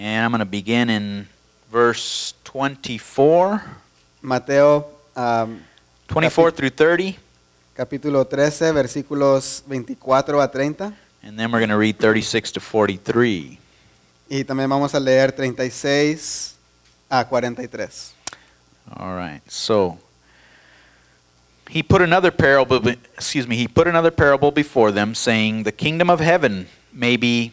And I'm going to begin in verse 24, Mateo um, 24 through 30, capítulo 13, versículos 24 a 30. and then we're going to read 36 to 43. Y también vamos a leer 36 a 43. All right. So he put another parable excuse me, he put another parable before them saying, "The kingdom of heaven may be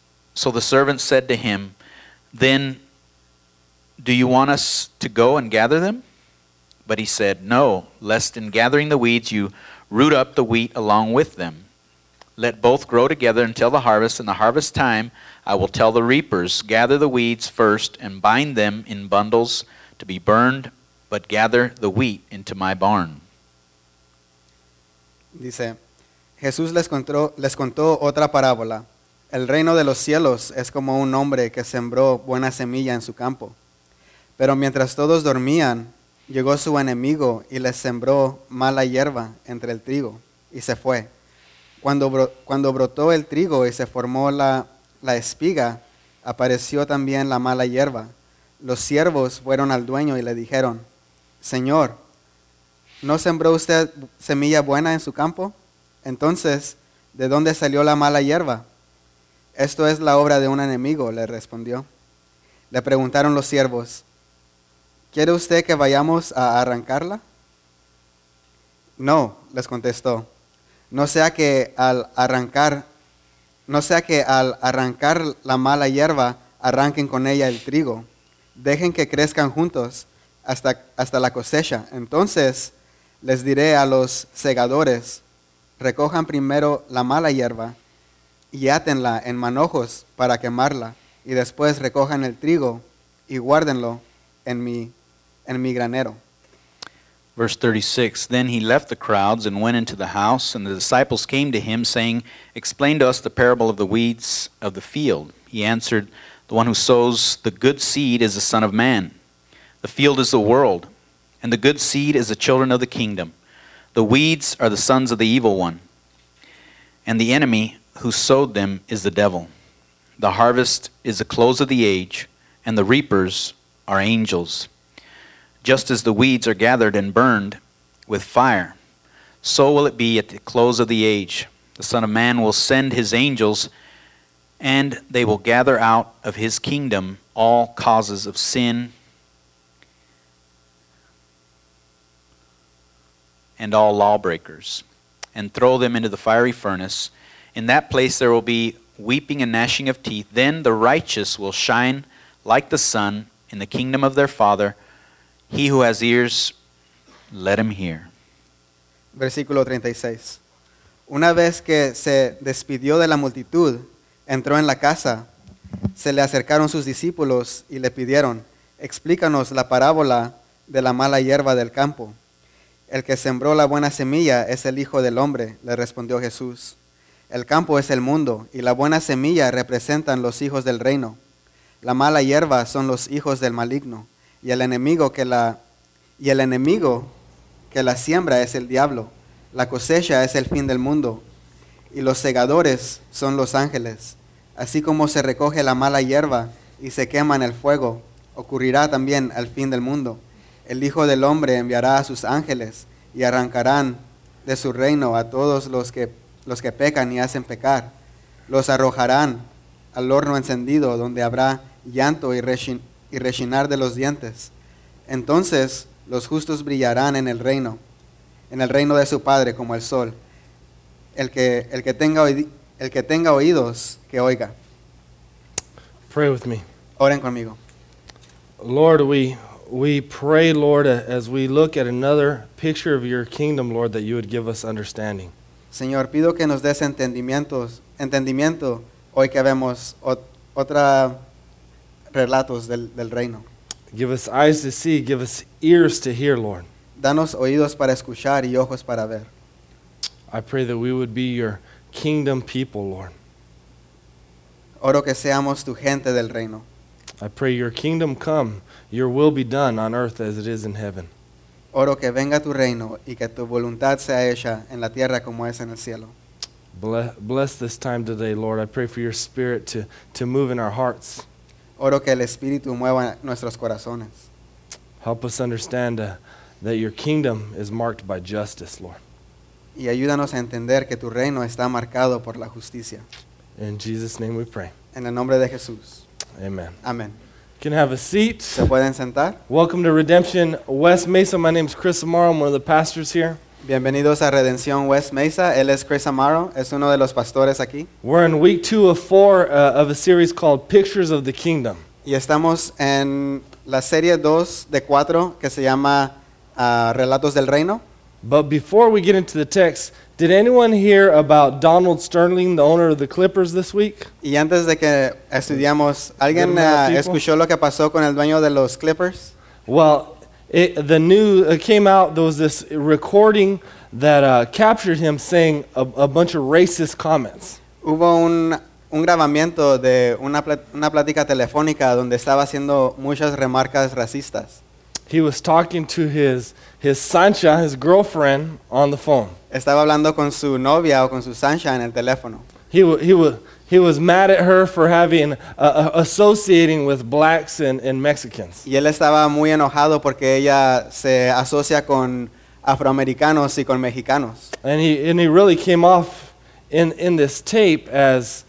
So the servants said to him, Then do you want us to go and gather them? But he said, No, lest in gathering the weeds you root up the wheat along with them. Let both grow together until the harvest, and the harvest time I will tell the reapers, Gather the weeds first and bind them in bundles to be burned, but gather the wheat into my barn. Dice, Jesús les contó, les contó otra parábola. El reino de los cielos es como un hombre que sembró buena semilla en su campo. Pero mientras todos dormían, llegó su enemigo y les sembró mala hierba entre el trigo y se fue. Cuando, cuando brotó el trigo y se formó la, la espiga, apareció también la mala hierba. Los siervos fueron al dueño y le dijeron, Señor, ¿no sembró usted semilla buena en su campo? Entonces, ¿de dónde salió la mala hierba? Esto es la obra de un enemigo, le respondió. Le preguntaron los siervos, ¿quiere usted que vayamos a arrancarla? No, les contestó. No sea que al arrancar, no sea que al arrancar la mala hierba arranquen con ella el trigo. Dejen que crezcan juntos hasta, hasta la cosecha. Entonces les diré a los segadores, recojan primero la mala hierba y átenla en manojos para quemarla, y después recojan el trigo y guárdenlo en mi, en mi granero. Verse 36 Then he left the crowds and went into the house, and the disciples came to him, saying, Explain to us the parable of the weeds of the field. He answered, The one who sows the good seed is the Son of Man. The field is the world, and the good seed is the children of the kingdom. The weeds are the sons of the evil one, and the enemy who sowed them is the devil. The harvest is the close of the age, and the reapers are angels. Just as the weeds are gathered and burned with fire, so will it be at the close of the age. The Son of Man will send his angels, and they will gather out of his kingdom all causes of sin and all lawbreakers, and throw them into the fiery furnace. In that place there will be weeping and gnashing of teeth. Then the righteous will shine like the sun in the kingdom of their Father. He who has ears, let him hear. Versículo 36. Una vez que se despidió de la multitud, entró en la casa. Se le acercaron sus discípulos y le pidieron, explícanos la parábola de la mala hierba del campo. El que sembró la buena semilla es el Hijo del Hombre, le respondió Jesús. El campo es el mundo y la buena semilla representan los hijos del reino. La mala hierba son los hijos del maligno y el enemigo que la y el enemigo que la siembra es el diablo. La cosecha es el fin del mundo y los segadores son los ángeles. Así como se recoge la mala hierba y se quema en el fuego, ocurrirá también al fin del mundo. El Hijo del Hombre enviará a sus ángeles y arrancarán de su reino a todos los que, los que pecan y hacen pecar. Los arrojarán al horno encendido donde habrá llanto y, rechin- y rechinar de los dientes. Entonces los justos brillarán en el reino, en el reino de su Padre como el sol. El que, el que, tenga, el que tenga oídos, que oiga. Pray with me. Oren conmigo. Lord, we, we pray, Lord, as we look at another picture of your kingdom, Lord, that you would give us understanding. Señor, pido que nos des entendimientos, entendimiento hoy que vemos ot- otra relatos del, del reino. Give us eyes to see, give us ears to hear, Lord. Danos oídos para escuchar y ojos para ver. I pray that we would be your kingdom people, Lord. Oro que seamos tu gente del reino. I pray your kingdom come, your will be done on earth as it is in heaven. Oro que venga tu reino y que tu voluntad sea hecha en la tierra como es en el cielo. Bless, bless this time today, Lord. I pray for your spirit to, to move in our hearts. Oro que el Espíritu mueva nuestros corazones. Help us understand uh, that your kingdom is marked by justice, Lord. Y ayúdanos a entender que tu reino está marcado por la justicia. In Jesus' name we pray. En el nombre de Jesús. Amen. Amén. Can have a seat. ¿Se pueden sentar? Welcome to Redemption West Mesa. My name is Chris Amaro. I'm one of the pastors here. Bienvenidos a Redención West Mesa. Él es Chris Amaro, es uno de los pastores aquí. We're in week two of four uh, of a series called Pictures of the Kingdom. Y estamos en la serie 2 de 4 que se llama ah, Relatos del Reino. But before we get into the text, did anyone hear about Donald Sterling, the owner of the Clippers, this week? Y antes de que estudiamos, ¿alguien Tipo. escuchó lo que pasó con el dueño de los Clippers? Well, it, the news uh, came out. There was this recording that uh, captured him saying a, a bunch of racist comments. Hubo un, un grabamiento de una, una plática telefónica donde estaba haciendo muchas remarcas racistas. He was talking to his his Sancha, his girlfriend, on the phone. Estaba hablando con su novia o con su Sancha en el teléfono. He wa he was he was mad at her for having uh, uh, associating with blacks and, and Mexicans. Y él estaba muy enojado porque ella se asocia con afroamericanos y con mexicanos. And he, and he really came off in, in this tape as,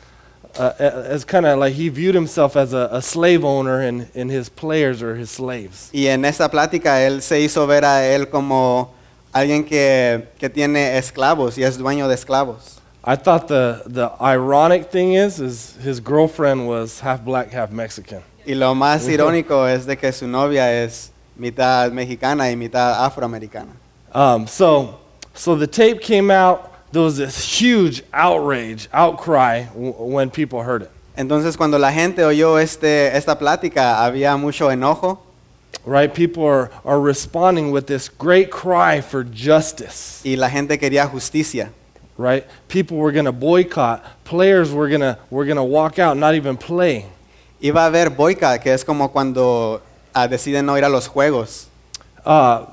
uh, as kind of like he viewed himself as a, a slave owner and, and his players or his slaves. Y en esta plática él se hizo ver a él como alguien que, que tiene esclavos y es dueño de esclavos. I thought the, the ironic thing is, is his girlfriend was half black, half Mexican. Y lo más irónico es de que su novia es mitad mexicana y mitad afroamericana. Um, so, so the tape came out. There was this huge outrage, outcry w- when people heard it. Entonces cuando la gente oyó este, esta plática había mucho enojo Right? People are, are responding with this great cry for justice. y la gente quería justicia. right? People were going to boycott. Players were going to were going to walk out, not even play. Iba a haber boica, que es como cuando ah, deciden no ir a los juegos. Uh,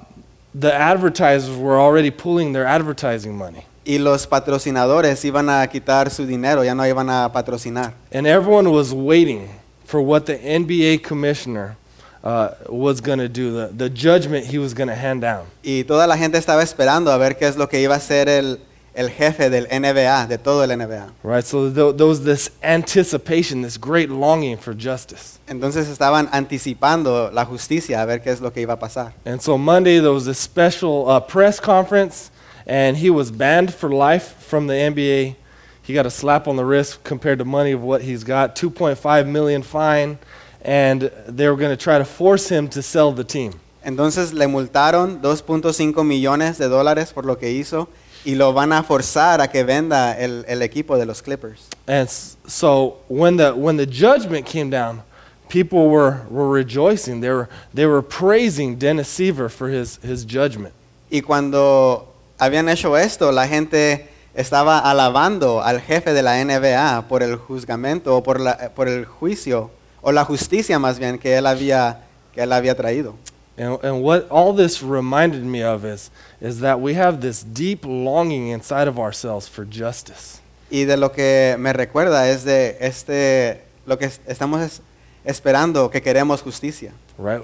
the advertisers were already pulling their advertising money, Y los patrocinadores iban a quitar su dinero, ya no iban a patrocinar. and everyone was waiting for what the NBA commissioner uh, was going to do, the, the judgment he was going to hand down. Y toda la gente estaba esperando a ver qué es lo que iba a hacer el, el jefe del NBA, de todo el NBA. Right? So th- there was this anticipation, this great longing for justice. Entonces estaban anticipando la justicia, a ver qué es lo que iba a pasar. And so Monday there was a special uh, press conference, and he was banned for life from the NBA. He got a slap on the wrist compared to money of what he's got, 2.5 million fine, and they were going to try to force him to sell the team. Entonces le multaron 2.5 millones de dólares por lo que hizo y lo van a forzar a que venda el, el equipo de los Clippers. And s- so when the when the judgment came down, people were, were rejoicing. They were they were praising Dennis Seaver for his, his judgment. Y cuando habían hecho esto, la gente estaba alabando al jefe de la NBA por el juzgamento o por, la- por el juicio, o la justicia más bien que él había, que él había traído. And, and what all this reminded me of is, is that we have this deep longing inside of ourselves for justice. Y de lo que me recuerda es de este, lo que es- estamos es- esperando, que queremos justicia. Right?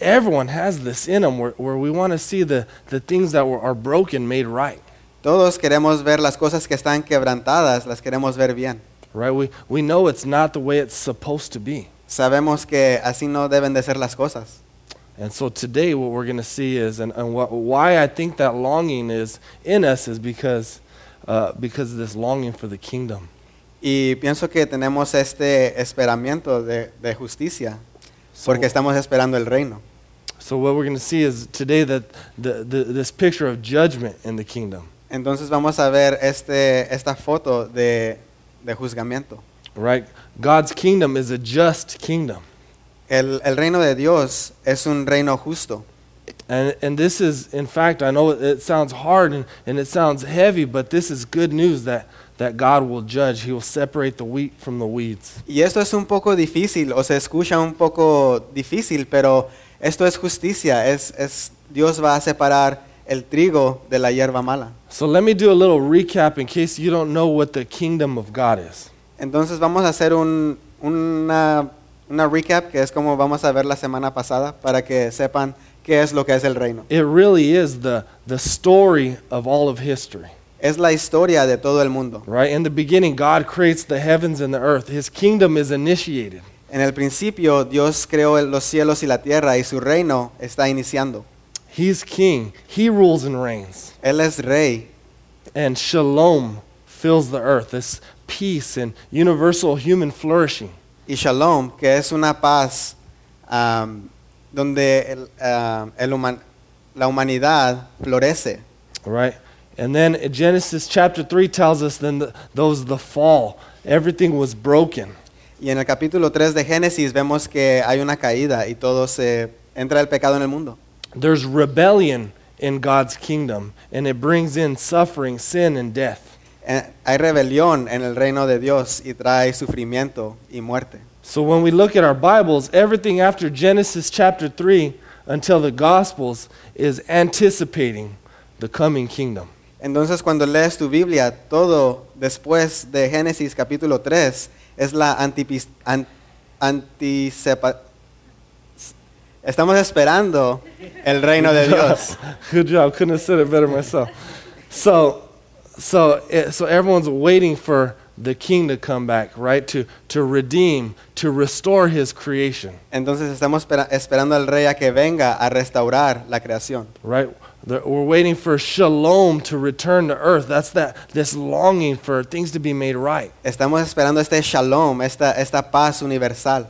Everyone has this in them where, where we want to see the, the things that were, are broken made right. Todos queremos ver las cosas que están quebrantadas, las queremos ver bien. Right? We, we know it's not the way it's supposed to be. Sabemos que así no deben de ser las cosas. And so today, what we're going to see is, and, and what, why I think that longing is in us is because, uh, because of this longing for the kingdom. Y pienso que tenemos este esperamiento de, de justicia, So, porque estamos esperando el reino. so what we're going to see is today that the, the, this picture of judgment in the kingdom. Entonces vamos a ver este, esta foto de, de juzgamiento. right? God's kingdom is a just kingdom. El, el reino de Dios es un reino justo. And, and this is, in fact, I know it, it sounds hard and, and it sounds heavy, but this is good news that, that God will judge. He will separate the wheat from the weeds. Y esto es un poco difícil, o se escucha un poco difícil, pero esto es justicia. Es, es, Dios va a separar el trigo de la hierba mala. So let me do a little recap in case you don't know what the kingdom of God is. Entonces vamos a hacer un, una, una recap, que es como vamos a ver la semana pasada, para que sepan qué es lo que es el reino. It really is the, the story of all of history. Es la historia de todo el mundo. Right? In the beginning, God creates the heavens and the earth. His kingdom is initiated. En el principio Dios creó los cielos y la tierra y su reino está iniciando. He's king. He rules and reigns. Él es rey And shalom fills the earth. This peace and universal human flourishing. y shalom, que es una paz am, donde el, am, el human- la humanidad florece. Right? And then Genesis chapter 3 tells us then the, those the fall. Everything was broken. Y en el capítulo 3 de Génesis vemos que hay una caída y todo se entra el pecado en el mundo. There's rebellion in God's kingdom, and it brings in suffering, sin, and death. Eh, Hay rebelión en el reino de Dios y trae sufrimiento y muerte. So when we look at our Bibles, everything after Genesis chapter 3 until the Gospels is anticipating the coming kingdom. Entonces cuando lees tu Biblia, todo después de Génesis capítulo 3 es la antipis- an- anticepa- Estamos esperando el reino de Dios. Good job. Couldn't have said it better myself. So, so, eh, so everyone's waiting for the king to come back, right? To, to redeem, to restore his creation, Entonces estamos espera- esperando al rey a que venga a restaurar la creación. right? The- We're waiting for shalom to return to earth. That's that this longing for things to be made right. Estamos esperando este shalom, esta, esta paz universal.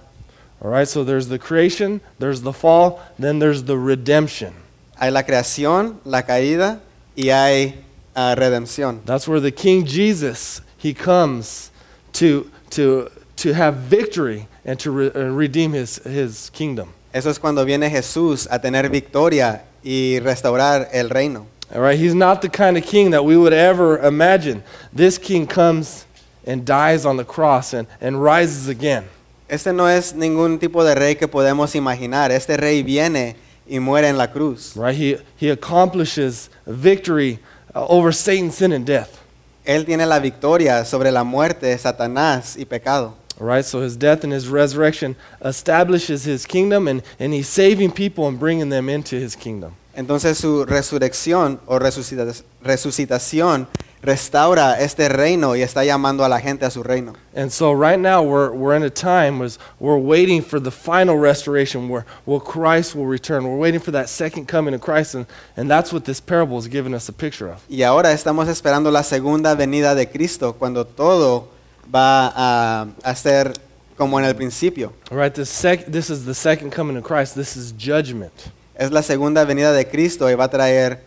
All right, so there's the creation, there's the fall, then there's the redemption. Hay la creación, la caída y hay ah, redención. That's where the King Jesus, he comes to, to, to have victory and to re- uh, redeem his, his kingdom. Eso es cuando viene Jesús a tener victoria y restaurar el reino. All right, he's not the kind of king that we would ever imagine. This king comes and dies on the cross and, and rises again. Este no es ningún tipo de rey que podemos imaginar. Este rey viene y muere en la cruz. Right? He, he accomplishes victory uh, over Satan, sin, and death. Él tiene la victoria sobre la muerte, Satanás y pecado. All right, so his death and his resurrection establishes his kingdom, and, and he's saving people and bringing them into his kingdom. Entonces su resurrección o resucitación restaura este reino y está llamando a la gente a su reino. And so right now we're, we're in a time where we're waiting for the final restoration where, where Christ will return. We're waiting for that second coming of Christ, and, and that's what this parable is giving us a picture of. Y ahora estamos esperando la segunda venida de Cristo, cuando todo va a, a ser como en el principio. All right, this, sec- this is the second coming of Christ. This is judgment, Es la segunda venida de Cristo y va a traer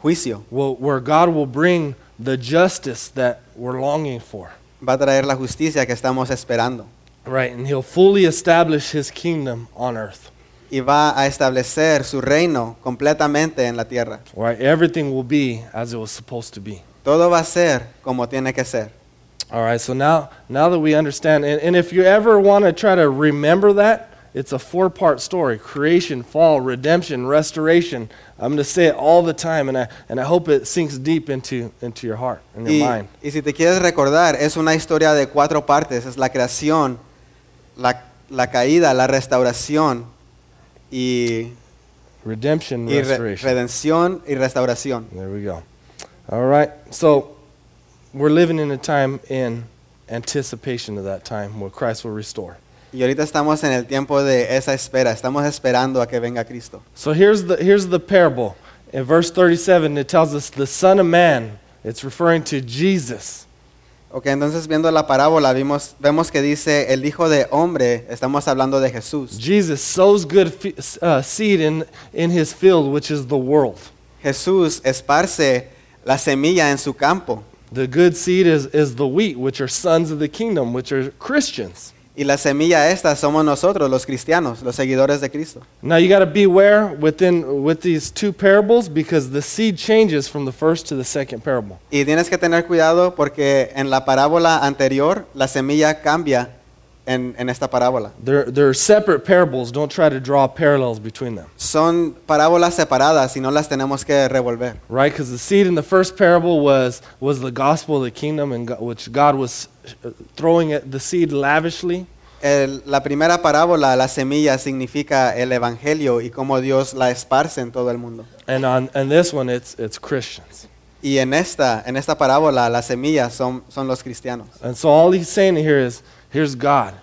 juicio, Well, where God will bring the justice that we're longing for. va a traer la justicia que estamos esperando Right, and he'll fully establish his kingdom on earth. y va a establecer su reino completamente en la tierra. Right, everything will be as it was supposed to be. Todo va a ser como tiene que ser. All right, so now, now that we understand, and, and if you ever want to try to remember that, it's a four part story creation, fall, redemption, restoration. I'm going to say it all the time, and I, and I hope it sinks deep into, into your heart and your Y, mind. y si te quieres recordar, es una historia de cuatro partes. Es la creación, la, la caída, la restauración y, Redemption, y re- restoration. redención y restauración. There we go. All right, so we're living in a time in anticipation of that time where Christ will restore. Y ahorita estamos en el tiempo de esa espera. Estamos esperando a que venga Cristo. So here's the, here's the parable. In verse 37, it tells us the Son of Man. It's referring to Jesus. Ok, entonces viendo la parábola vimos, vemos que dice el Hijo de Hombre, estamos hablando de Jesús. Jesus sows good uh, seed in, in his field, which is the world. Jesús esparce la semilla en su campo. The good seed is, is the wheat, which are sons of the kingdom, which are Christians. Y la semilla esta somos nosotros, los cristianos, los seguidores de Cristo. Now you got to beware within with these two parables because the seed changes from the first to the second parable. Y tienes que tener cuidado porque en la parábola anterior la semilla cambia en, en esta parábola. They're, they're separate parables. Don't try to draw parallels between them, Son parábolas separadas y no las tenemos que revolver. right? Because the seed in the first parable was was the gospel of the kingdom, and God, which God was uh, throwing it, the seed lavishly. El- la primera parábola, la semilla, significa el evangelio y cómo Dios la esparce en todo el mundo. And on and this one, it's it's Christians. Y en esta, en esta parábola, las semillas son, son los cristianos. And so all he's saying here is, here's God.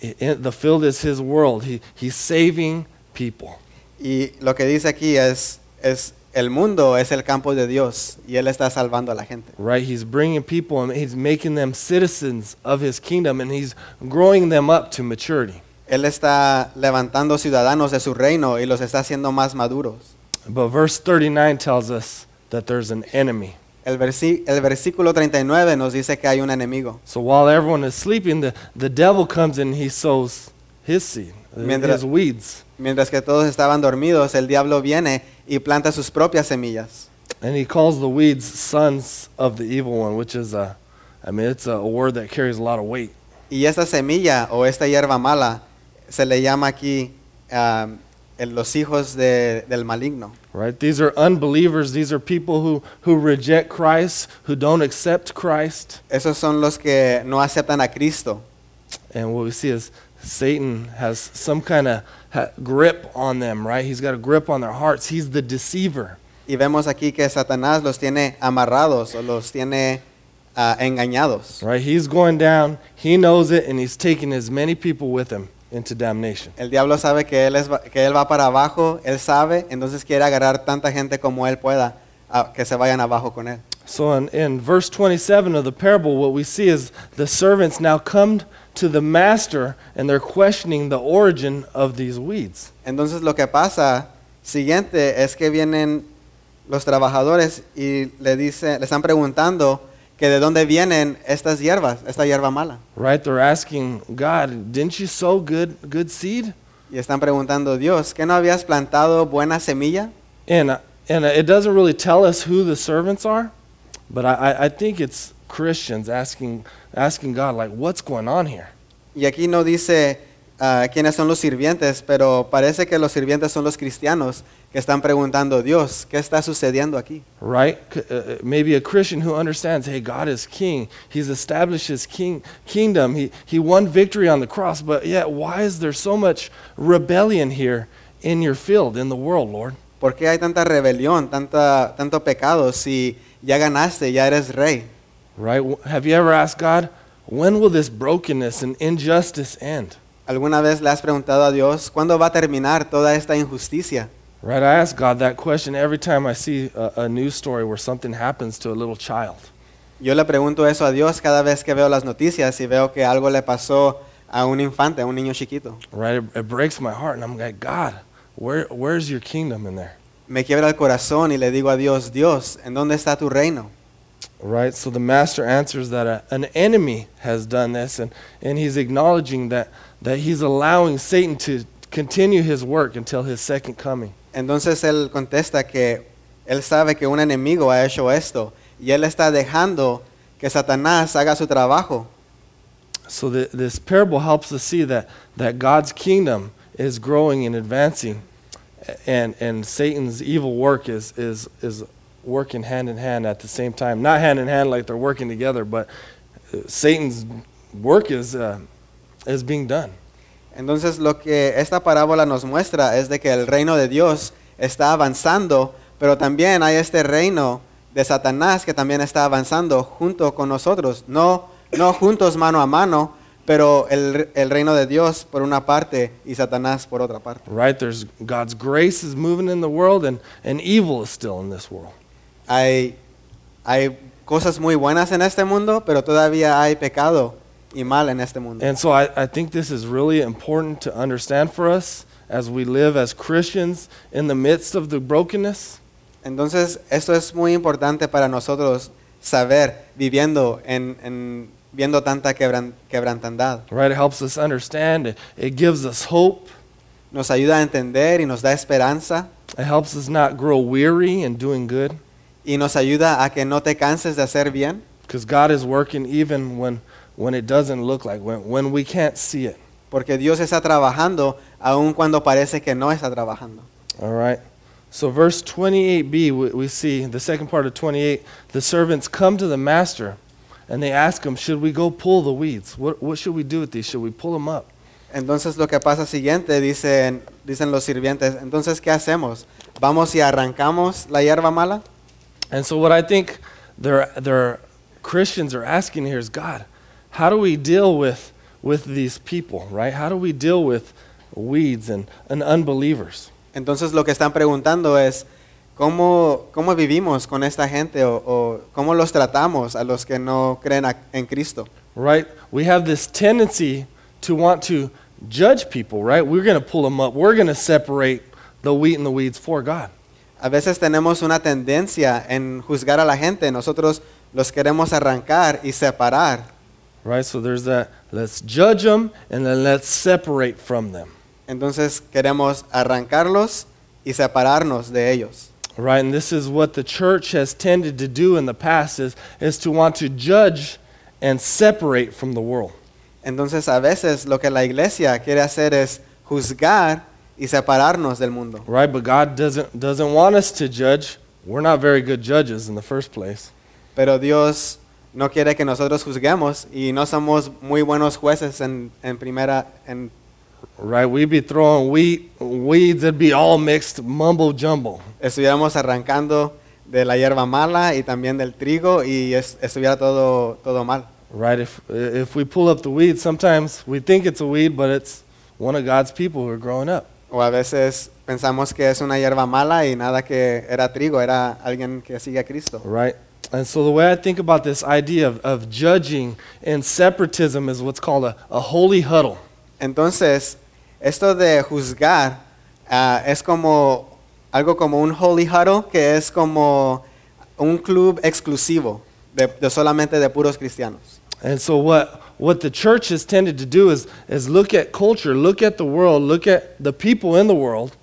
The field is his world. He, he's saving people. Y lo que dice aquí es, es el mundo es el campo de Dios y Él está salvando a la gente. Right? He's bringing people and he's making them citizens of his kingdom and he's growing them up to maturity. Él está levantando ciudadanos de su reino y los está haciendo más maduros. But verse 39 tells us that there's an enemy. El, versi- el versículo 39 nos dice que hay un enemigo. So while everyone is sleeping, the, the devil comes in and he sows his seed, uh, Mientras- his weeds. Mientras que todos estaban dormidos, el diablo viene y planta sus propias semillas. And he calls the weeds sons of the evil one, which is a, I mean, it's a word that carries a lot of weight. Y esta semilla o esta hierba mala se le llama aquí el- los hijos de- del maligno. Right? These are unbelievers. These are people who, who reject Christ, who don't accept Christ. Esos son los que no aceptan a Cristo. And what we see is Satan has some kind of ha- grip on them, right? He's got a grip on their hearts. He's the deceiver. Y vemos aquí que Satanás los tiene amarrados o los tiene ah, engañados. Right? He's going down. He knows it, and he's taking as many people with him into damnation. El diablo sabe que él, es, que él va para abajo, él sabe, entonces quiere agarrar tanta gente como él pueda a- que se vayan abajo con él. So in, in verse 27 of the parable, what we see is the servants now come to the master and they're questioning the origin of these weeds. Entonces lo que pasa siguiente es que vienen los trabajadores y le, dice, le están preguntando que de dónde vienen estas hierbas, esta hierba mala. Right? They're asking God, didn't you sow good, good seed? Y están preguntando, Dios, ¿qué no habías plantado buena semilla? And, uh, and uh, it doesn't really tell us who the servants are, but I, I- think it's Christians asking, asking God, like, what's going on here? Y aquí no dice ah, quiénes son los sirvientes, pero parece que los sirvientes son los cristianos que están preguntando, Dios, ¿qué está sucediendo aquí? Right? Uh, uh, maybe a Christian who understands, hey, God is king. He's established his king, kingdom. He, he won victory on the cross, but yet, why is there so much rebellion here in your field, in the world, Lord? ¿Por qué hay tanta rebelión, tanta, tanto pecado si ya ganaste, ya eres rey? Right? Have you ever asked God, when will this brokenness and injustice end? ¿Alguna vez le has preguntado a Dios, ¿cuándo va a terminar toda esta injusticia? Right? I ask God that question every time I see a, a news story where something happens to a little child. Yo le pregunto eso a Dios cada vez que veo las noticias y veo que algo le pasó a un infante, a un niño chiquito. Right? It, it breaks my heart, and I'm like, God, where, where's your kingdom in there? Me quiebra el corazón y le digo a Dios, Dios, ¿en dónde está tu reino? Right? So the master answers that a, an enemy has done this, and, and he's acknowledging that, that he's allowing Satan to continue his work until his second coming. Entonces él contesta que él sabe que un enemigo ha hecho esto y él está dejando que Satanás haga su trabajo. So the, this parable helps us see that, that God's kingdom is growing and advancing, and, and Satan's evil work is, is, is working hand in hand at the same time. Not hand in hand like they're working together, but Satan's work is, uh, is being done. Entonces lo que esta parábola nos muestra es de que el reino de Dios está avanzando, pero también hay este reino de Satanás que también está avanzando junto con nosotros. No, no juntos mano a mano, pero el, el reino de Dios por una parte y Satanás por otra parte. Right? There's God's grace is moving in the world, and, and evil is still in this world. Hay, hay cosas muy buenas en este mundo, pero todavía hay pecado y mal en este mundo. And so I, I think this is really important to understand for us as we live as Christians in the midst of the brokenness. Entonces, esto es muy importante para nosotros saber viviendo en, en- viendo tanta quebran- quebrantandad. Right? It helps us understand. It, it gives us hope. Nos ayuda a entender y nos da esperanza It helps us not grow weary in doing good y nos ayuda a que no te canses de hacer bien, because God is working even when, when it doesn't look like, when, when we can't see it. porque Dios está trabajando aun cuando parece que no está trabajando. All right. So, verse 28b, we, we see the second part of 28 the servants come to the master and they ask him, Should we go pull the weeds? What, what should we do with these? Should we pull them up? Entonces lo que pasa siguiente, dicen, dicen los sirvientes, entonces ¿qué hacemos? ¿Vamos y arrancamos la hierba mala? And so, what I think their, their Christians are asking here is God, how do we deal with, with these people, right? How do we deal with weeds and, and unbelievers? Entonces lo que están preguntando es, ¿cómo, cómo vivimos con esta gente o, o cómo los tratamos a los que no creen a- en Cristo? right? We have this tendency to want to judge people, right? We're going to pull them up. We're going to separate the wheat and the weeds for God. A veces tenemos una tendencia en juzgar a la gente, nosotros los queremos arrancar y separar. Right? So there's that let's judge them and then let's separate from them. Entonces queremos arrancarlos y separarnos de ellos. Right? And this is what the church has tended to do in the past is, is to want to judge and separate from the world. Entonces a veces lo que la iglesia quiere hacer es juzgar y separarnos del mundo. Right? But God doesn't doesn't want us to judge. We're not very good judges in the first place. Pero Dios no quiere que nosotros juzguemos y no somos muy buenos jueces en, en primera, en Right? We'd be throwing wheat, weeds, it'd be all mixed, mumbo jumbo. estuviéramos arrancando de la hierba mala y también del trigo y es- estuviera todo, todo mal. Right? If, if we pull up the weed, sometimes we think it's a weed, but it's one of God's people who are growing up. O a veces pensamos que es una hierba mala y nada que era trigo, era alguien que sigue a Cristo. Right? And so the way I think about this idea of, of judging and separatism is what's called a, a holy huddle. Entonces, esto de juzgar ah, es como algo como un holy huddle, que es como un club exclusivo de, de solamente de puros cristianos. And so what, what the church has tended to do is, is look at culture, look at the world, look at the people in the world,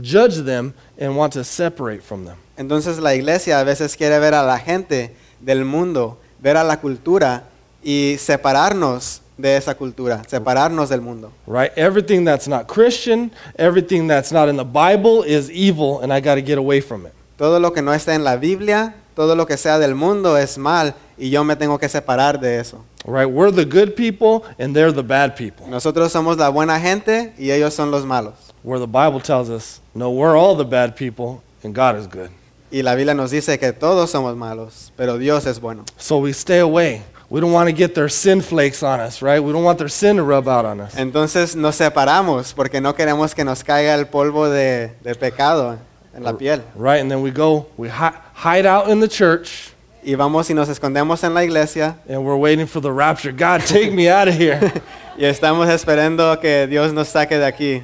judge them, and want to separate from them. Entonces la iglesia a veces quiere ver a la gente del mundo, ver a la cultura y separarnos de esa cultura, separarnos del mundo. Right? Everything that's not Christian, everything that's not in the Bible is evil, and I got to get away from it. Todo lo que no está en la Biblia, todo lo que sea del mundo es mal y yo me tengo que separar de eso. Right? We're the good people, and they're the bad people. Nosotros somos la buena gente y ellos son los malos. Where the Bible tells us, no, we're all the bad people, and God is good. Y la Biblia nos dice que todos somos malos, pero Dios es bueno. So we stay away. We don't want to get their sin flakes on us, right? We don't want their sin to rub out on us. Entonces nos separamos porque no queremos que nos caiga el polvo de, de pecado en la piel. Right? And then we go, we hi- hide out in the church, Y vamos y nos escondemos en la iglesia and we're waiting for the rapture. God, take me out of here. y estamos esperando que Dios nos saque de aquí.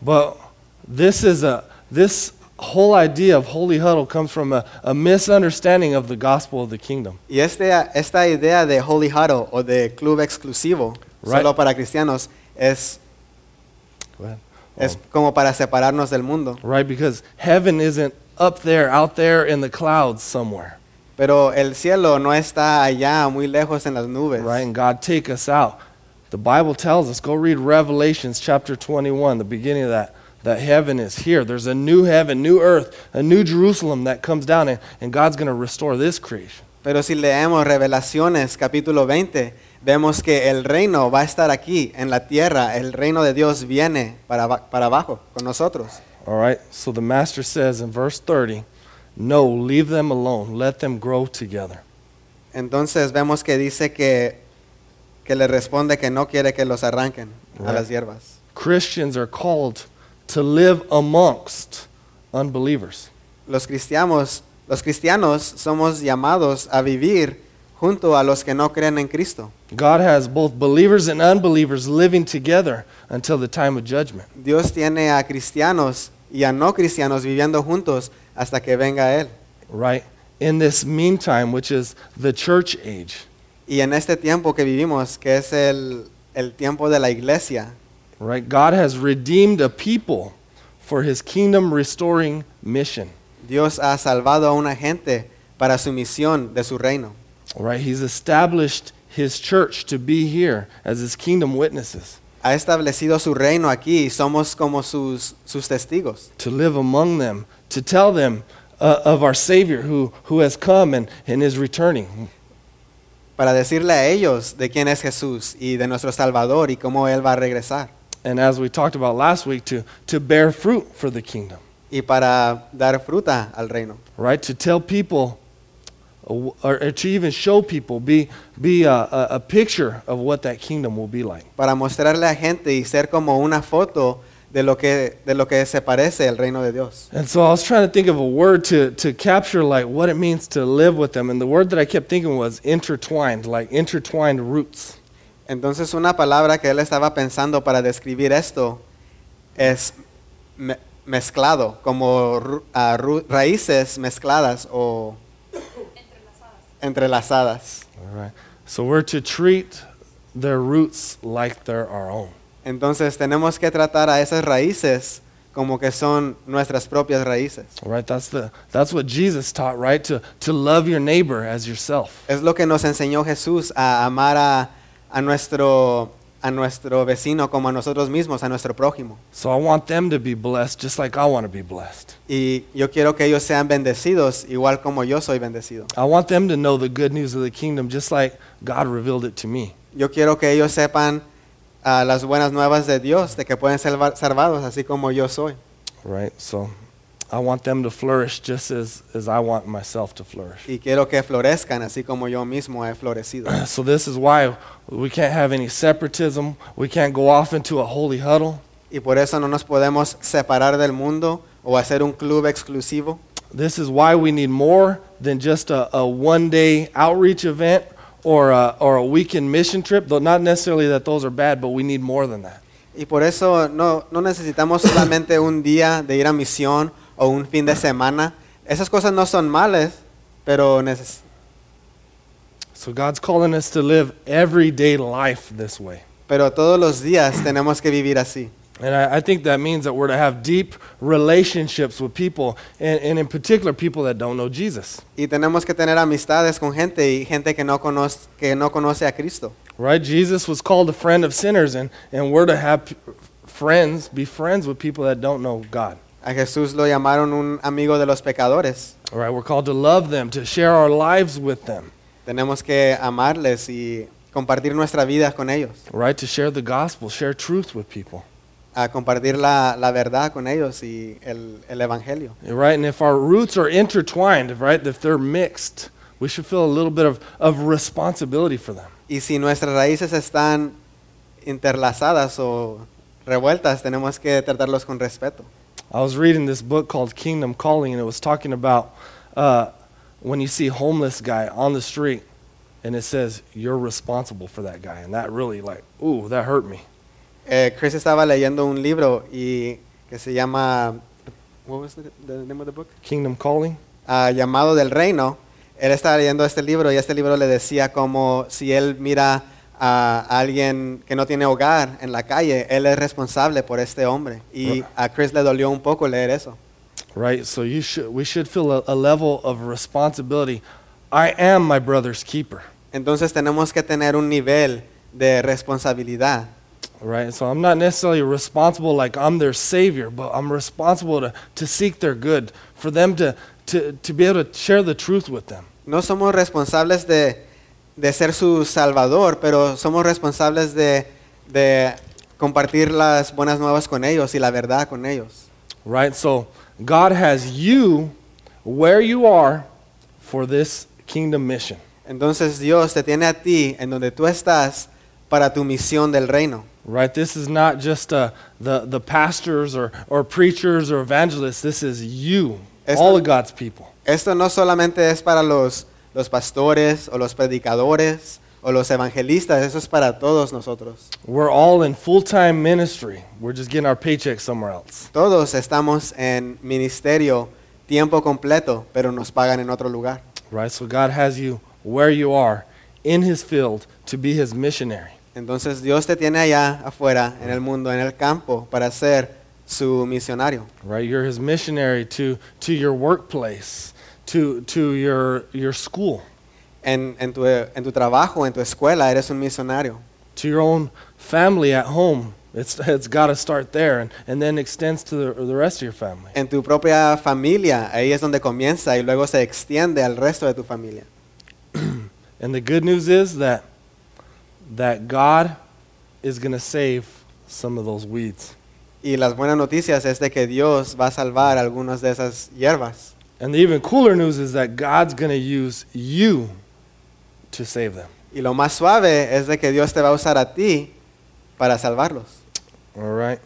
But this is a this whole idea of holy huddle comes from a, a misunderstanding of the gospel of the kingdom. Y este, esta idea de Holy Huddle o de club exclusivo Right. solo para cristianos es, es oh. como para separarnos del mundo. Right? Because heaven isn't up there, out there in the clouds somewhere. Pero el cielo no está allá muy lejos en las nubes. Right? And God take us out. The Bible tells us, go read Revelations chapter 21, the beginning of that, that heaven is here. There's a new heaven, new earth, a new Jerusalem that comes down, and, and God's going to restore this creation. Pero si leemos Revelaciones capítulo 20, vemos que el reino va a estar aquí en la tierra. El reino de Dios viene para, para abajo con nosotros. All right? So the master says in verse 30, no, leave them alone. Let them grow together. Entonces vemos que dice que, que le responde que no quiere que los arranquen a las hierbas. Christians are called to live amongst unbelievers. Los cristianos, los cristianos somos llamados a vivir junto a los que no creen en Cristo. God has both believers and unbelievers living together until the time of judgment. Dios tiene a cristianos y a no cristianos viviendo juntos hasta que venga Él. Right? in this meantime, which is the church age. Y en este tiempo que vivimos, que es el, el tiempo de la iglesia, Right? God has redeemed a people for his kingdom restoring mission. Dios ha salvado a una gente para su misión de su reino. Right? He's established his church to be here as his kingdom witnesses, Ha establecido su reino aquí y somos como sus, sus testigos. to live among them, to tell them uh, of our Savior who, who has come and, and is returning. Para decirle a ellos de quién es Jesús y de nuestro Salvador y cómo Él va a regresar. And as we talked about last week, to, to bear fruit for the kingdom. Y para dar fruta al reino. right? To tell people, or, or to even show people, be, be a, a, a picture of what that kingdom will be like. Para mostrarle a gente y ser como una foto de lo que, de lo que se parece el reino de Dios. And so I was trying to think of a word to, to capture like what it means to live with them. And the word that I kept thinking was intertwined, like intertwined roots. Entonces una palabra que él estaba pensando para describir esto es me- mezclado, como raíces mezcladas o entrelazadas. All right. So we're to treat their roots like they're our own. Entonces tenemos que tratar a esas raíces como que son nuestras propias raíces. All right. That's, the, that's what Jesus taught, right? To, to love your neighbor as yourself. Es lo que nos enseñó Jesús a amar a, a nuestro, a nuestro vecino como a nosotros mismos, a nuestro prójimo. So I want them to be blessed just like I want to be blessed. Y yo quiero que ellos sean bendecidos igual como yo soy bendecido. I want them to know the good news of the kingdom just like God revealed it to me. Yo quiero que ellos sepan ah, las buenas nuevas de Dios, de que pueden ser va- salvados así como yo soy. Right? So I want them to flourish just as, as I want myself to flourish. Y quiero que florezcan así como yo mismo he florecido. So this is why we can't have any separatism. We can't go off into a holy huddle. Y por eso no nos podemos separar del mundo o hacer un club exclusivo. This is why we need more than just a, a one day outreach event or a, or a weekend mission trip. Though not necessarily that those are bad, but we need more than that. Y por eso no, no necesitamos solamente un día de ir a misión o un fin de semana. Esas cosas no son malas, pero neces- So God's calling us to live everyday life this way. pero todos los días tenemos que vivir así. And I, I think that means that we're to have deep relationships with people, and, and in particular, people that don't know Jesus. Y tenemos que tener amistades con gente y gente que no conoce, que no conoce a Cristo. Right? Jesus was called a friend of sinners, and, and we're to have friends, be friends with people that don't know God. A Jesús lo llamaron un amigo de los pecadores. All right? We're called to love them, to share our lives with them, Tenemos que amarles y compartir nuestra vida con ellos. right? To share the gospel, share truth with people. A compartir la, la verdad con ellos y el, el evangelio. Right? And if our roots are intertwined, right, if they're mixed, we should feel a little bit of, of responsibility for them. Y si nuestras raíces están interlazadas o revueltas, tenemos que tratarlos con respeto. I was reading this book called Kingdom Calling, and it was talking about uh, when you see a homeless guy on the street, and it says you're responsible for that guy, and that really like, ooh, that hurt me. Eh, Chris estaba leyendo un libro y que se llama what was the, the name of the book? Kingdom Calling. Ah, llamado del reino. Él estaba leyendo este libro y este libro le decía como si él mira a alguien que no tiene hogar en la calle, él es responsable por este hombre. Y a Chris le dolió un poco leer eso. Right? So you should, we should feel a, a level of responsibility. I am my brother's keeper. Entonces tenemos que tener un nivel de responsabilidad. Right? So I'm not necessarily responsible like I'm their savior, but I'm responsible to, to seek their good, for them to, to, to be able to share the truth with them. No somos responsables de, de ser su salvador, pero somos responsables de, de compartir las buenas nuevas con ellos y la verdad con ellos. Right? So God has you where you are for this kingdom mission. Entonces Dios te tiene a ti en donde tú estás para tu misión del reino. Right? This is not just uh, the, the pastors or, or preachers or evangelists. This is you, Esto- all of God's people. Esto no solamente es para los, los pastores o los predicadores o los evangelistas, eso es para todos nosotros. We're all in full time ministry. We're just getting our paycheck somewhere else. Todos estamos en ministerio tiempo completo, pero nos pagan en otro lugar. Right? So God has you where you are in his field to be his missionary. Entonces Dios te tiene allá afuera, en el mundo, en el campo, para ser su misionario. Right? You're his missionary to, to your workplace, to, to your, your school, En, en tu, en tu trabajo, en tu escuela, eres un misionario. to your own family at home. It's, it's got to start there and, and then extends to the, the rest of your family. En tu propia familia, ahí es donde comienza y luego se extiende al resto de tu familia. And the good news is that, that God is going to save some of those weeds. Y las buenas noticias es de que Dios va a salvar algunas de esas hierbas. And the even cooler news is that God's going to use you to save them. Y lo más suave es de que Dios te va a usar a ti para salvarlos. All right.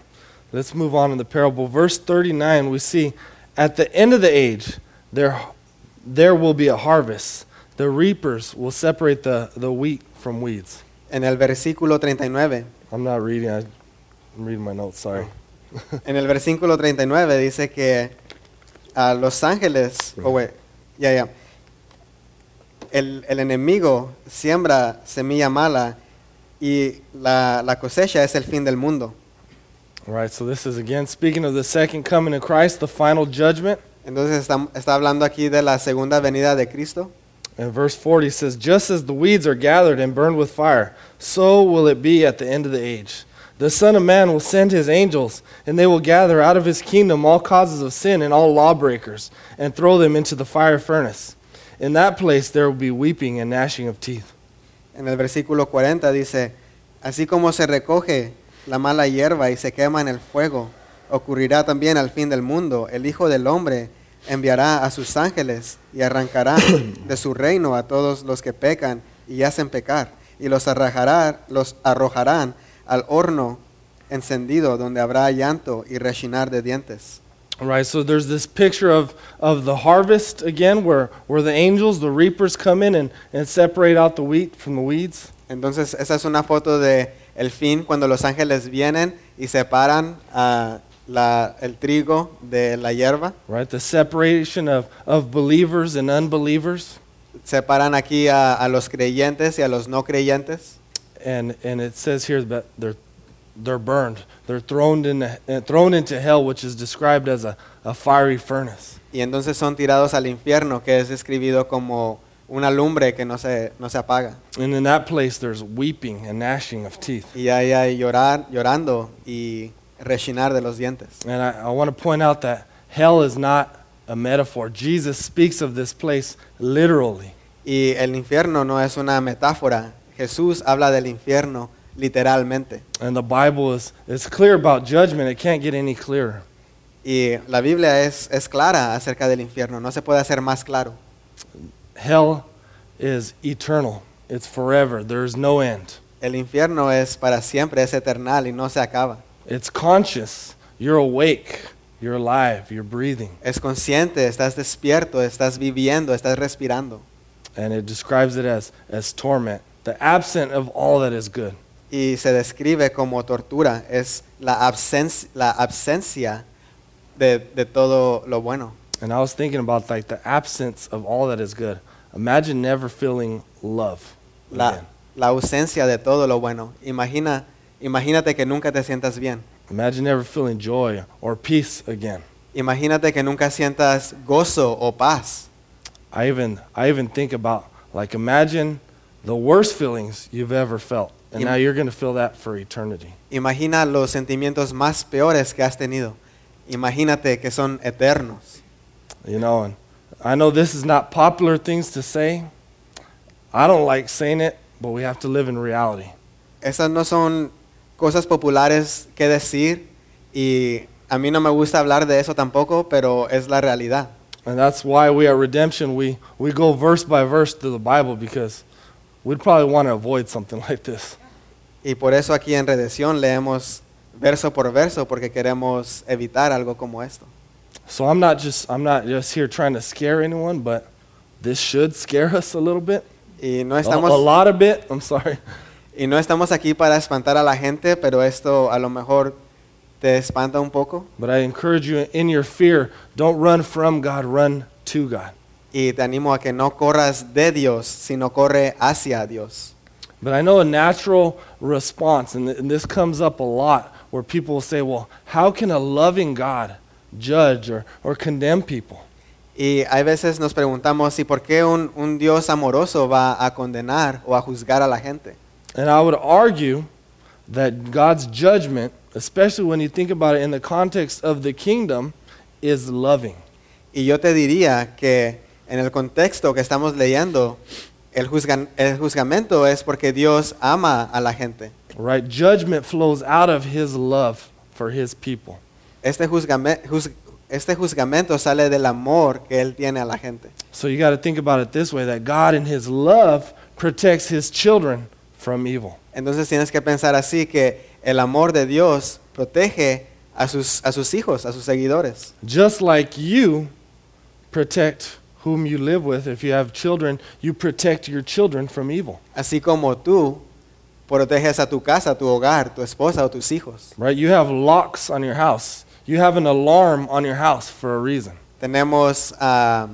Let's move on in the parable. Verse 39, we see at the end of the age, there, there will be a harvest. The reapers will separate the, the wheat from weeds. En el versículo 39, I'm not reading, I, I'm reading my notes, sorry. en el versículo 39 dice que a los ángeles, oh, wait, ya, ya, el, el enemigo siembra semilla mala y la, la cosecha es el fin del mundo. All right, so this is again speaking of the second coming of Christ, the final judgment. Entonces está, está hablando aquí de la segunda venida de Cristo. And verse 40 says, Just as the weeds are gathered and burned with fire, so will it be at the end of the age. The Son of Man will send his angels, and they will gather out of his kingdom all causes of sin and all lawbreakers, and throw them into the fire furnace. In that place there will be weeping and gnashing of teeth. En el versículo 40 dice, así como se recoge la mala hierba y se quema en el fuego, ocurrirá también al fin del mundo. El Hijo del Hombre enviará a sus ángeles y arrancará de su reino a todos los que pecan y hacen pecar, y los arrojarán, los arrojarán al horno encendido donde habrá llanto y rechinar de dientes. All right, so there's this picture of, of the harvest again, where, where the angels, the reapers, come in and, and separate out the wheat from the weeds. Entonces, esa es una foto de el fin cuando los ángeles vienen y separan ah, la- el trigo de la hierba. Right, the separation of, of believers and unbelievers. Separan aquí a, a los creyentes y a los no creyentes. And and it says here that they're they're burned. They're thrown in uh, thrown into hell, which is described as a, a fiery furnace. Y entonces son tirados al infierno, que es describido como una lumbre que no se, no se apaga. And in that place, there's weeping and gnashing of teeth. Y ahí hay llorar, llorando y rechinar de los dientes. And I, I want to point out that hell is not a metaphor. Jesus speaks of this place literally. Y el infierno no es una metáfora. Jesús habla del infierno literalmente. And the Bible is, is clear about judgment. It can't get any clearer. Y la Biblia es, es clara acerca del infierno. No se puede hacer más claro. Hell is eternal. It's forever. There's no end. El infierno es para siempre, es eternal y no se acaba. It's conscious. You're awake. You're alive. You're breathing. Es consciente, estás despierto, estás viviendo, estás respirando. and it describes it as, as torment, the absent of all that is good. Y se describe como tortura, es la, absen- la absencia de, de todo lo bueno. And I was thinking about like the absence of all that is good. Imagine never feeling love. La, again. la ausencia de todo lo bueno. Imagina, imagínate que nunca te sientas bien. Imagine never feeling joy or peace again. Imagínate que nunca sientas gozo o paz. I even I even think about like imagine the worst feelings you've ever felt. And now you're going to feel that for eternity. Imagina los sentimientos más peores que has tenido. Imagínate que son eternos. You know, and I know this is not popular things to say. I don't like saying it, but we have to live in reality. Esas no son cosas populares que decir y a mí no me gusta hablar de eso tampoco, pero es la realidad. And that's why we at Redemption, we, we go verse by verse through the Bible because we'd probably want to avoid something like this. Y por eso aquí en Redención leemos verso por verso porque queremos evitar algo como esto. So I'm not just I'm not just here trying to scare anyone, but this should scare us a little bit. Y no A, a lot of bit. I'm sorry. y no estamos aquí para espantar a la gente, pero esto a lo mejor te espanta un poco. But I encourage you in your fear, don't run from God, run to God. Y te animo a que no corras de Dios, sino corre hacia Dios. But I know a natural response, and, th- and this comes up a lot, where people will say, well, how can a loving God judge or, or condemn people? Y hay veces nos preguntamos, ¿y por qué un, un Dios amoroso va a condenar o a juzgar a la gente? And I would argue that God's judgment, especially when you think about it in the context of the kingdom, is loving. Y yo te diría que en el contexto que estamos leyendo, el, juzgan- el juzgamento es porque Dios ama a la gente. Right? Judgment flows out of his love for his people. Este, juzgame- juz- este juzgamento sale del amor que Él tiene a la gente. So you got to think about it this way that God in his love protects his children from evil. Entonces tienes que pensar así, que el amor de Dios protege a sus, a sus hijos, a sus seguidores. Just like you protect whom you live with, if you have children, you protect your children from evil. Así como tú proteges a tu casa, tu hogar, tu esposa o tus hijos. Right? You have locks on your house. You have an alarm on your house for a reason. Tenemos ah,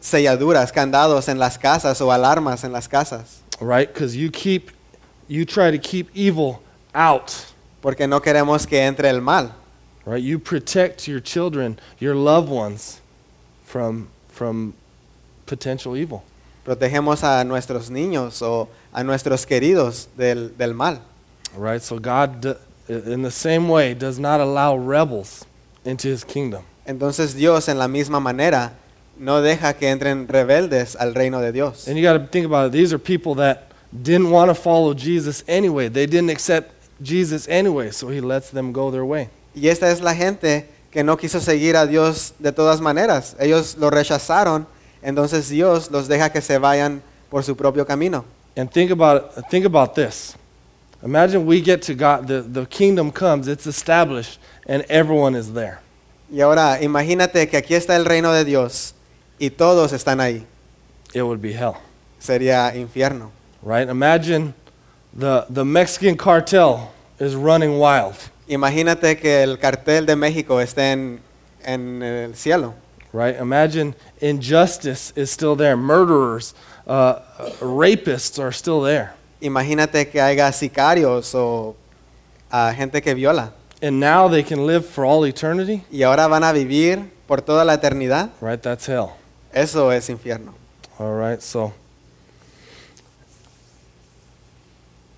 selladuras, candados en las casas o alarmas en las casas, right? Because you keep, you try to keep evil out, porque no queremos que entre el mal. right? You protect your children, your loved ones, from from potential evil, Protegemos a nuestros niños o a nuestros queridos del, del mal. right? So God, d- in the same way, does not allow rebels into His kingdom. Entonces Dios en la misma manera no deja que entren rebeldes al reino de Dios. And you got to think about it. These are people that didn't want to follow Jesus anyway. They didn't accept Jesus anyway, so He lets them go their way. Y esta es la gente que no quiso seguir a Dios de todas maneras. Ellos lo rechazaron, entonces Dios los deja que se vayan por su propio camino. And think about think about this. Imagine we get to God, the, the kingdom comes, it's established, and everyone is there. Y ahora imagínate que aquí está el reino de Dios y todos están ahí. It would be hell, Sería infierno. right? Imagine the, the Mexican cartel is running wild, Imagínate que el cartel de México esté en, en el cielo. right? Imagine injustice is still there. Murderers, uh, uh, rapists are still there. Imagínate que haya sicarios o ah, gente que viola. And now they can live for all eternity, Y ahora van a vivir por toda la eternidad. right? That's hell. Eso es infierno. All right, so.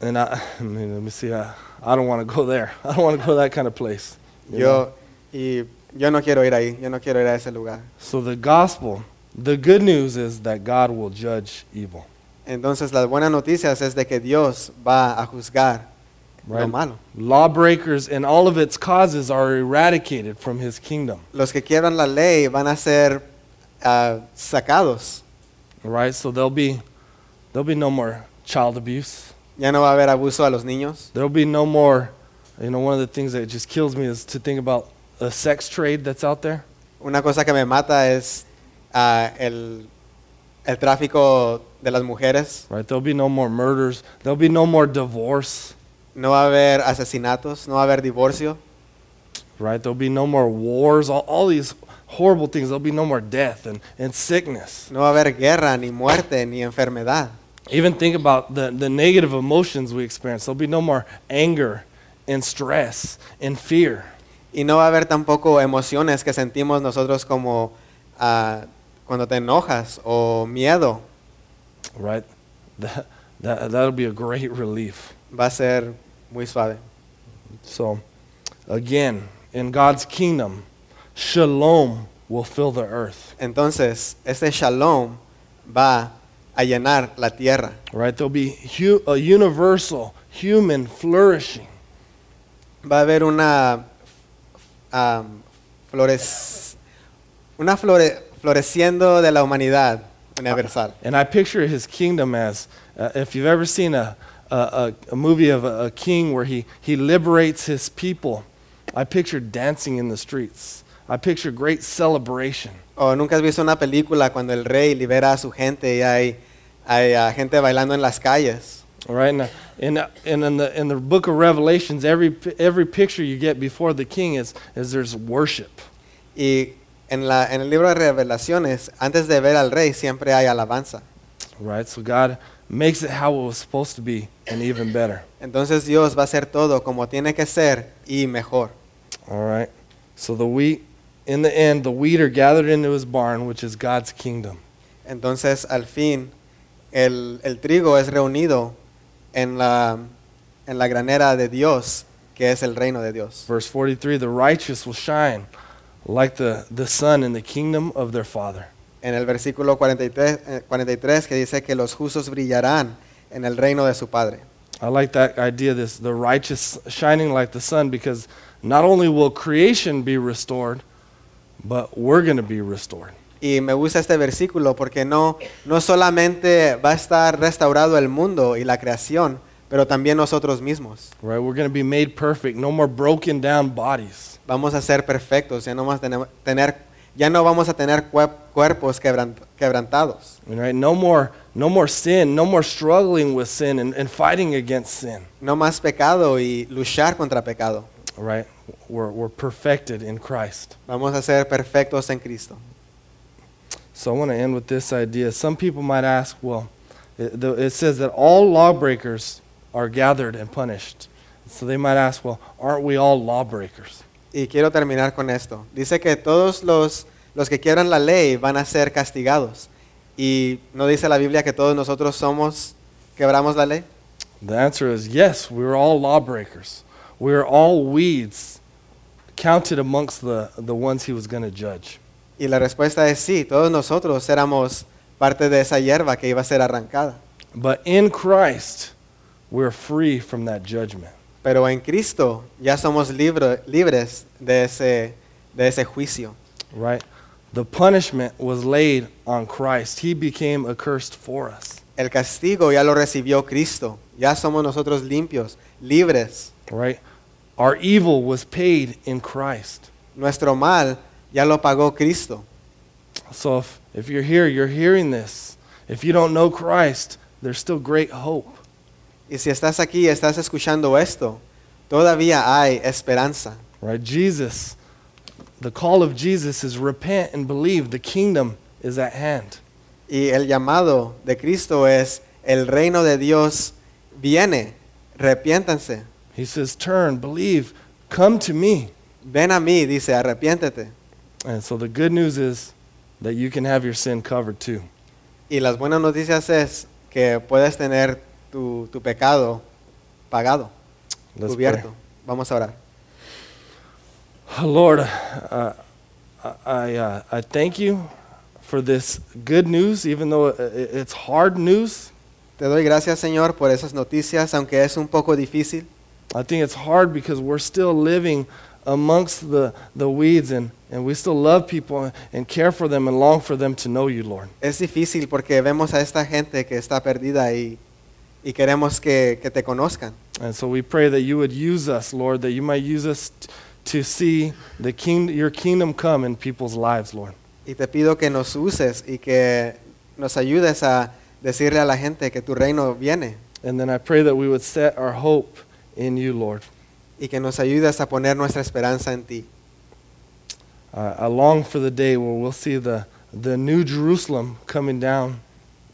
And I, let me see. I, I don't want to go there. I don't want to go to that kind of place. you? Yo, y yo no quiero ir ahí. Yo no quiero ir a ese lugar. So the gospel, the good news is that God will judge evil. Entonces las buenas noticias es de que Dios va a juzgar lo Right. malo. Lawbreakers and all of its causes are eradicated from his kingdom. Los que quieran la ley van a ser ah, sacados. Right? So there'll be there'll be no more child abuse. Ya no va a haber abuso a los niños. There'll be no more you know one of the things that just kills me is to think about a sex trade that's out there. Una cosa que me mata es ah, el, el tráfico de las mujeres. Right? There'll be no more murders. There'll be no more divorce. No va a haber asesinatos. No va a haber divorcio. Right? There'll be no more wars. All, all these horrible things. There'll be no more death and, and sickness. No va a haber guerra, ni muerte, ni enfermedad. Even think about the, the negative emotions we experience. There'll be no more anger and stress and fear. Y no va a haber tampoco emociones que sentimos nosotros como ah, cuando te enojas o miedo. Right? That, that, that'll be a great relief. Va a ser muy suave. So, again, in God's kingdom, shalom will fill the earth. Entonces, este shalom va a llenar la tierra. Right? There'll be hu- a universal human flourishing. Va a haber una am, flores, una flore, floreciendo de la humanidad universal. And I picture his kingdom as uh, if you've ever seen a, a, a, a movie of a, a king where he, he liberates his people, I picture dancing in the streets. I picture great celebration. O nunca has visto una película cuando el rey libera a su gente y hay, hay ah, gente bailando en las calles. All right? Uh, and, uh, and in, the, in the book of Revelations, every, every picture you get before the king is, is there's worship. Y En, la, en el libro de revelaciones, antes de ver al rey, siempre hay alabanza. Right? So God makes it how it was supposed to be and even better. Entonces Dios va a hacer todo como tiene que ser y mejor. All right? So the wheat, in the end, the wheat are gathered into his barn, which is God's kingdom. Entonces al fin el, el trigo es reunido en la, en la granera de Dios, que es el reino de Dios. Verse 43 The righteous will shine like the, the sun in the kingdom of their Father. En el versículo 43, eh, 43 que dice que los justos brillarán en el reino de su Padre. I like that idea, this the righteous shining like the sun, because not only will creation be restored, but we're going to be restored. Y me gusta este versículo porque no, no solamente va a estar restaurado el mundo y la creación, pero también nosotros mismos. Right? We're going to be made perfect. No more broken down bodies. Vamos a ser perfectos, ya no vamos a tener, ya no vamos a tener cuer- cuerpos quebrant- quebrantados. Right? No more no more sin, no more struggling with sin and, and fighting against sin. No más pecado y luchar contra pecado. Right? We're, we're perfected in Christ. Vamos a ser perfectos en Cristo. So I want to end with this idea. Some people might ask, well, it, it says that all lawbreakers are gathered and punished. So they might ask, well, aren't we all lawbreakers? Y quiero terminar con esto. Dice que todos los, los que quiebran la ley van a ser castigados. Y no dice la Biblia que todos nosotros somos, quebramos la ley. The answer is yes, we're all lawbreakers. We're all weeds counted amongst the, the ones he was going to judge. Y la respuesta es sí, todos nosotros éramos parte de esa hierba que iba a ser arrancada. But in Christ, we're free from that judgment. Pero en Cristo ya somos libre- libres de ese, de ese juicio. Right? The punishment was laid on Christ. He became accursed for us. El castigo ya lo recibió Cristo. Ya somos nosotros limpios, libres. Right? Our evil was paid in Christ. Nuestro mal ya lo pagó Cristo. So if, if you're here, you're hearing this. If you don't know Christ, there's still great hope. Y si estás aquí estás escuchando esto, todavía hay esperanza. Right? Jesus, the call of Jesus is repent and believe. The kingdom is at hand. Y el llamado de Cristo es, el reino de Dios viene, arrepiéntanse. He says, turn, believe, come to me. Ven a mí, dice, arrepiéntete. And so the good news is that you can have your sin covered too. Y las buenas noticias es que puedes tener tu, tu pecado pagado, Let's cubierto. Vamos a orar. Lord, uh, I, uh, I thank you for this good news, even though it- it- it's hard news. Te doy gracias, Señor, por esas noticias, aunque es un poco difícil. I think it's hard because we're still living amongst the, the weeds and, and we still love people and care for them and long for them to know you, Lord. Es difícil porque vemos a esta gente que está perdida y, y queremos que, que te conozcan. And so we pray that you would use us, Lord, that you might use us t- to see the king, your kingdom come in people's lives, Lord. Y te pido que nos uses y que nos ayudes a decirle a la gente que tu reino viene And then I pray that we would set our hope in you, Lord. Y que nos ayudes a poner nuestra esperanza en ti. Uh, I long for the day where we'll see the, the new Jerusalem coming down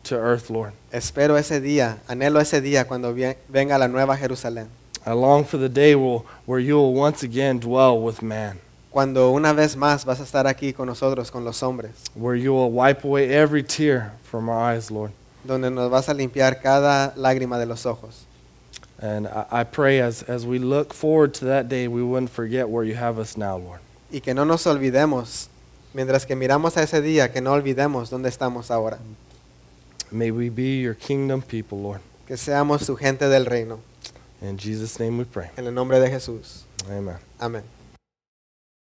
to earth, Lord. Espero ese día, anhelo ese día cuando venga la nueva Jerusalén. I long for the day where, where you will once again dwell with man, Cuando una vez más vas a estar aquí con nosotros, con los hombres, where you will wipe away every tear from our eyes, Lord. donde nos vas a limpiar cada lágrima de los ojos. And I, I pray as, as we look forward to that day, we wouldn't forget where you have us now, Lord. Y que no nos olvidemos, mientras que miramos a ese día, que no olvidemos dónde estamos ahora. May we be your kingdom people, Lord. Que seamos su gente del reino. In Jesus' name we pray. En el nombre de Jesús. Amen. Amén.